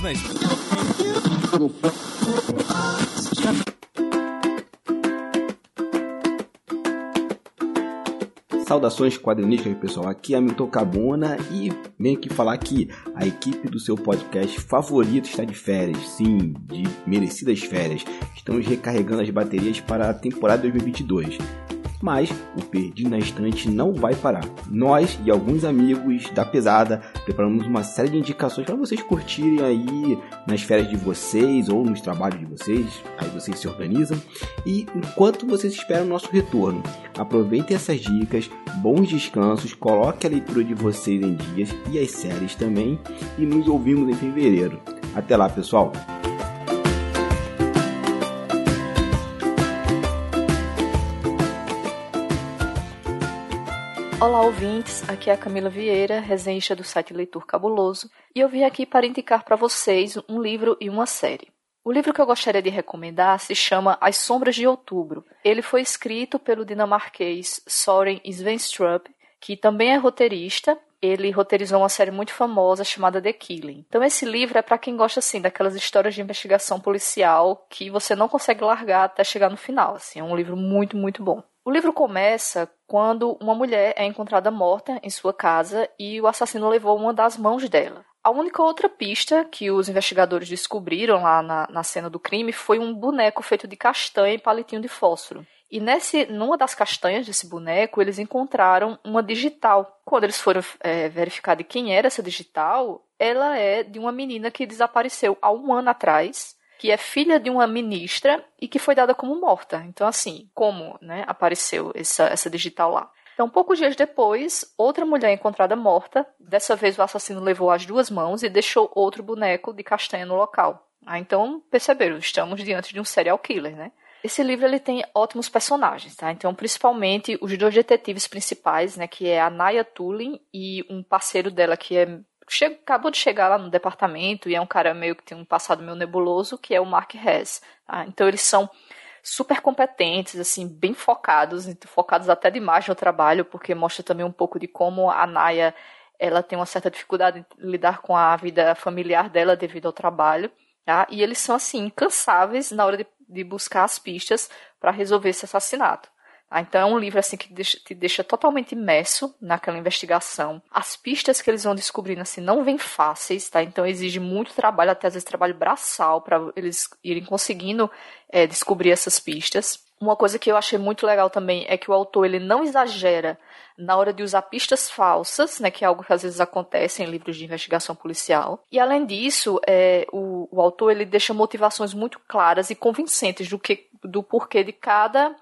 Na Saudações quadrinísticas, pessoal. Aqui é Milton Cabona e venho aqui falar que a equipe do seu podcast favorito está de férias. Sim, de merecidas férias. Estamos recarregando as baterias para a temporada 2022 mas o Perdido na Estante não vai parar. Nós e alguns amigos da pesada preparamos uma série de indicações para vocês curtirem aí nas férias de vocês ou nos trabalhos de vocês, aí vocês se organizam. E enquanto vocês esperam o nosso retorno, aproveitem essas dicas, bons descansos, coloque a leitura de vocês em dias e as séries também e nos ouvimos em fevereiro. Até lá, pessoal! Olá, ouvintes. Aqui é a Camila Vieira, resenhista do site Leitor Cabuloso, e eu vim aqui para indicar para vocês um livro e uma série. O livro que eu gostaria de recomendar se chama As Sombras de Outubro. Ele foi escrito pelo dinamarquês Soren Svenstrup, que também é roteirista. Ele roteirizou uma série muito famosa chamada The Killing. Então esse livro é para quem gosta assim daquelas histórias de investigação policial que você não consegue largar até chegar no final. Assim, é um livro muito, muito bom. O livro começa quando uma mulher é encontrada morta em sua casa e o assassino levou uma das mãos dela. A única outra pista que os investigadores descobriram lá na, na cena do crime foi um boneco feito de castanha e palitinho de fósforo. E nesse, numa das castanhas desse boneco, eles encontraram uma digital. Quando eles foram é, verificar de quem era essa digital, ela é de uma menina que desapareceu há um ano atrás que é filha de uma ministra e que foi dada como morta. Então, assim, como né, apareceu essa, essa digital lá? Então, poucos dias depois, outra mulher encontrada morta. Dessa vez, o assassino levou as duas mãos e deixou outro boneco de castanha no local. Ah, então, perceberam, estamos diante de um serial killer, né? Esse livro ele tem ótimos personagens, tá? Então, principalmente os dois detetives principais, né, que é a Naya Tulin e um parceiro dela que é acabou de chegar lá no departamento e é um cara meio que tem um passado meio nebuloso, que é o Mark Hess. Tá? Então eles são super competentes, assim, bem focados, focados até demais no trabalho, porque mostra também um pouco de como a Naya ela tem uma certa dificuldade em lidar com a vida familiar dela devido ao trabalho. Tá? E eles são assim incansáveis na hora de, de buscar as pistas para resolver esse assassinato. Ah, então é um livro assim que te deixa totalmente imerso naquela investigação. As pistas que eles vão descobrindo assim não vêm fáceis, tá? Então exige muito trabalho, até às vezes trabalho braçal para eles irem conseguindo é, descobrir essas pistas. Uma coisa que eu achei muito legal também é que o autor ele não exagera na hora de usar pistas falsas, né, que é algo que às vezes acontece em livros de investigação policial. E além disso, é, o, o autor ele deixa motivações muito claras e convincentes do que do porquê de cada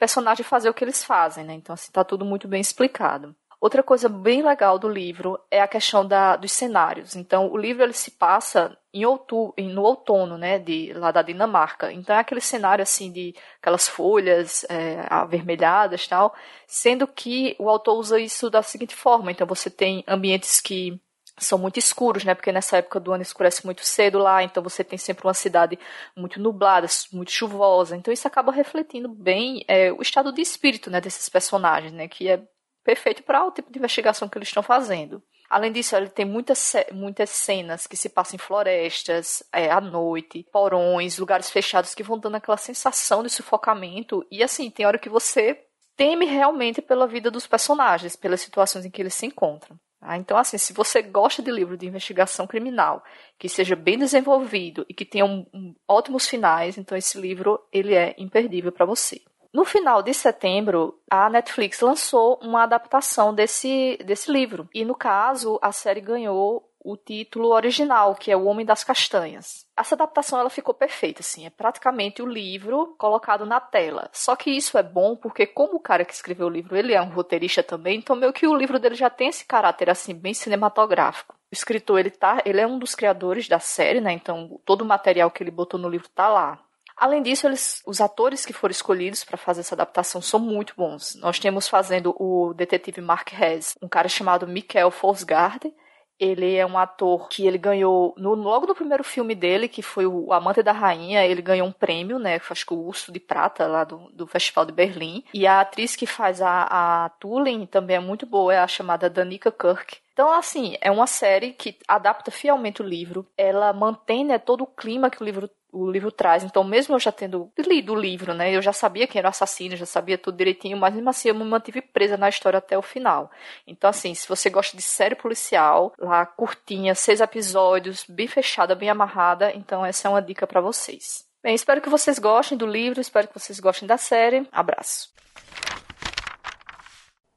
personagem fazer o que eles fazem, né? Então, assim, tá tudo muito bem explicado. Outra coisa bem legal do livro é a questão da, dos cenários. Então, o livro ele se passa em outubro, no outono, né, de, lá da Dinamarca. Então, é aquele cenário, assim, de aquelas folhas é, avermelhadas tal, sendo que o autor usa isso da seguinte forma. Então, você tem ambientes que são muito escuros, né? Porque nessa época do ano escurece muito cedo lá, então você tem sempre uma cidade muito nublada, muito chuvosa. Então isso acaba refletindo bem é, o estado de espírito, né, desses personagens, né? Que é perfeito para o tipo de investigação que eles estão fazendo. Além disso, ele tem muitas, muitas cenas que se passam em florestas, é, à noite, porões, lugares fechados que vão dando aquela sensação de sufocamento. E assim, tem hora que você teme realmente pela vida dos personagens, pelas situações em que eles se encontram. Ah, então, assim, se você gosta de livro de investigação criminal, que seja bem desenvolvido e que tenha um, um, ótimos finais, então esse livro ele é imperdível para você. No final de setembro, a Netflix lançou uma adaptação desse, desse livro. E, no caso, a série ganhou o título original, que é O Homem das Castanhas. Essa adaptação ela ficou perfeita, assim, é praticamente o livro colocado na tela. Só que isso é bom porque como o cara que escreveu o livro, ele é um roteirista também, então meio que o livro dele já tem esse caráter assim bem cinematográfico. O escritor, ele tá, ele é um dos criadores da série, né? Então todo o material que ele botou no livro tá lá. Além disso, eles, os atores que foram escolhidos para fazer essa adaptação são muito bons. Nós temos fazendo o detetive Mark Hess, um cara chamado Michael Forsgaard, Ele é um ator que ele ganhou no, logo no primeiro filme dele, que foi o Amante da Rainha, ele ganhou um prêmio, né? Acho que o Urso de Prata lá do, do Festival de Berlim. E a atriz que faz a, a Tulin também é muito boa, é a chamada Danica Kirk. Então, assim, é uma série que adapta fielmente o livro. Ela mantém né, todo o clima que o livro o livro traz. Então, mesmo eu já tendo lido o livro, né, eu já sabia quem era o assassino, já sabia tudo direitinho, mas mesmo assim eu me mantive presa na história até o final. Então, assim, se você gosta de série policial, lá curtinha, seis episódios, bem fechada, bem amarrada, então essa é uma dica para vocês. Bem, espero que vocês gostem do livro, espero que vocês gostem da série. Abraço.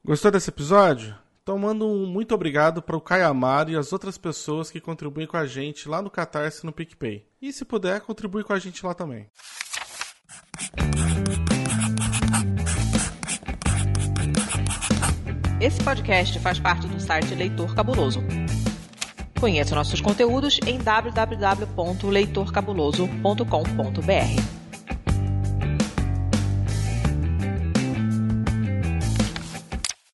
Gostou desse episódio? Então manda um muito obrigado para o Caiamar e as outras pessoas que contribuem com a gente lá no Catarse no PicPay. E se puder, contribui com a gente lá também. Esse podcast faz parte do site Leitor Cabuloso. Conheça nossos conteúdos em www.leitorcabuloso.com.br.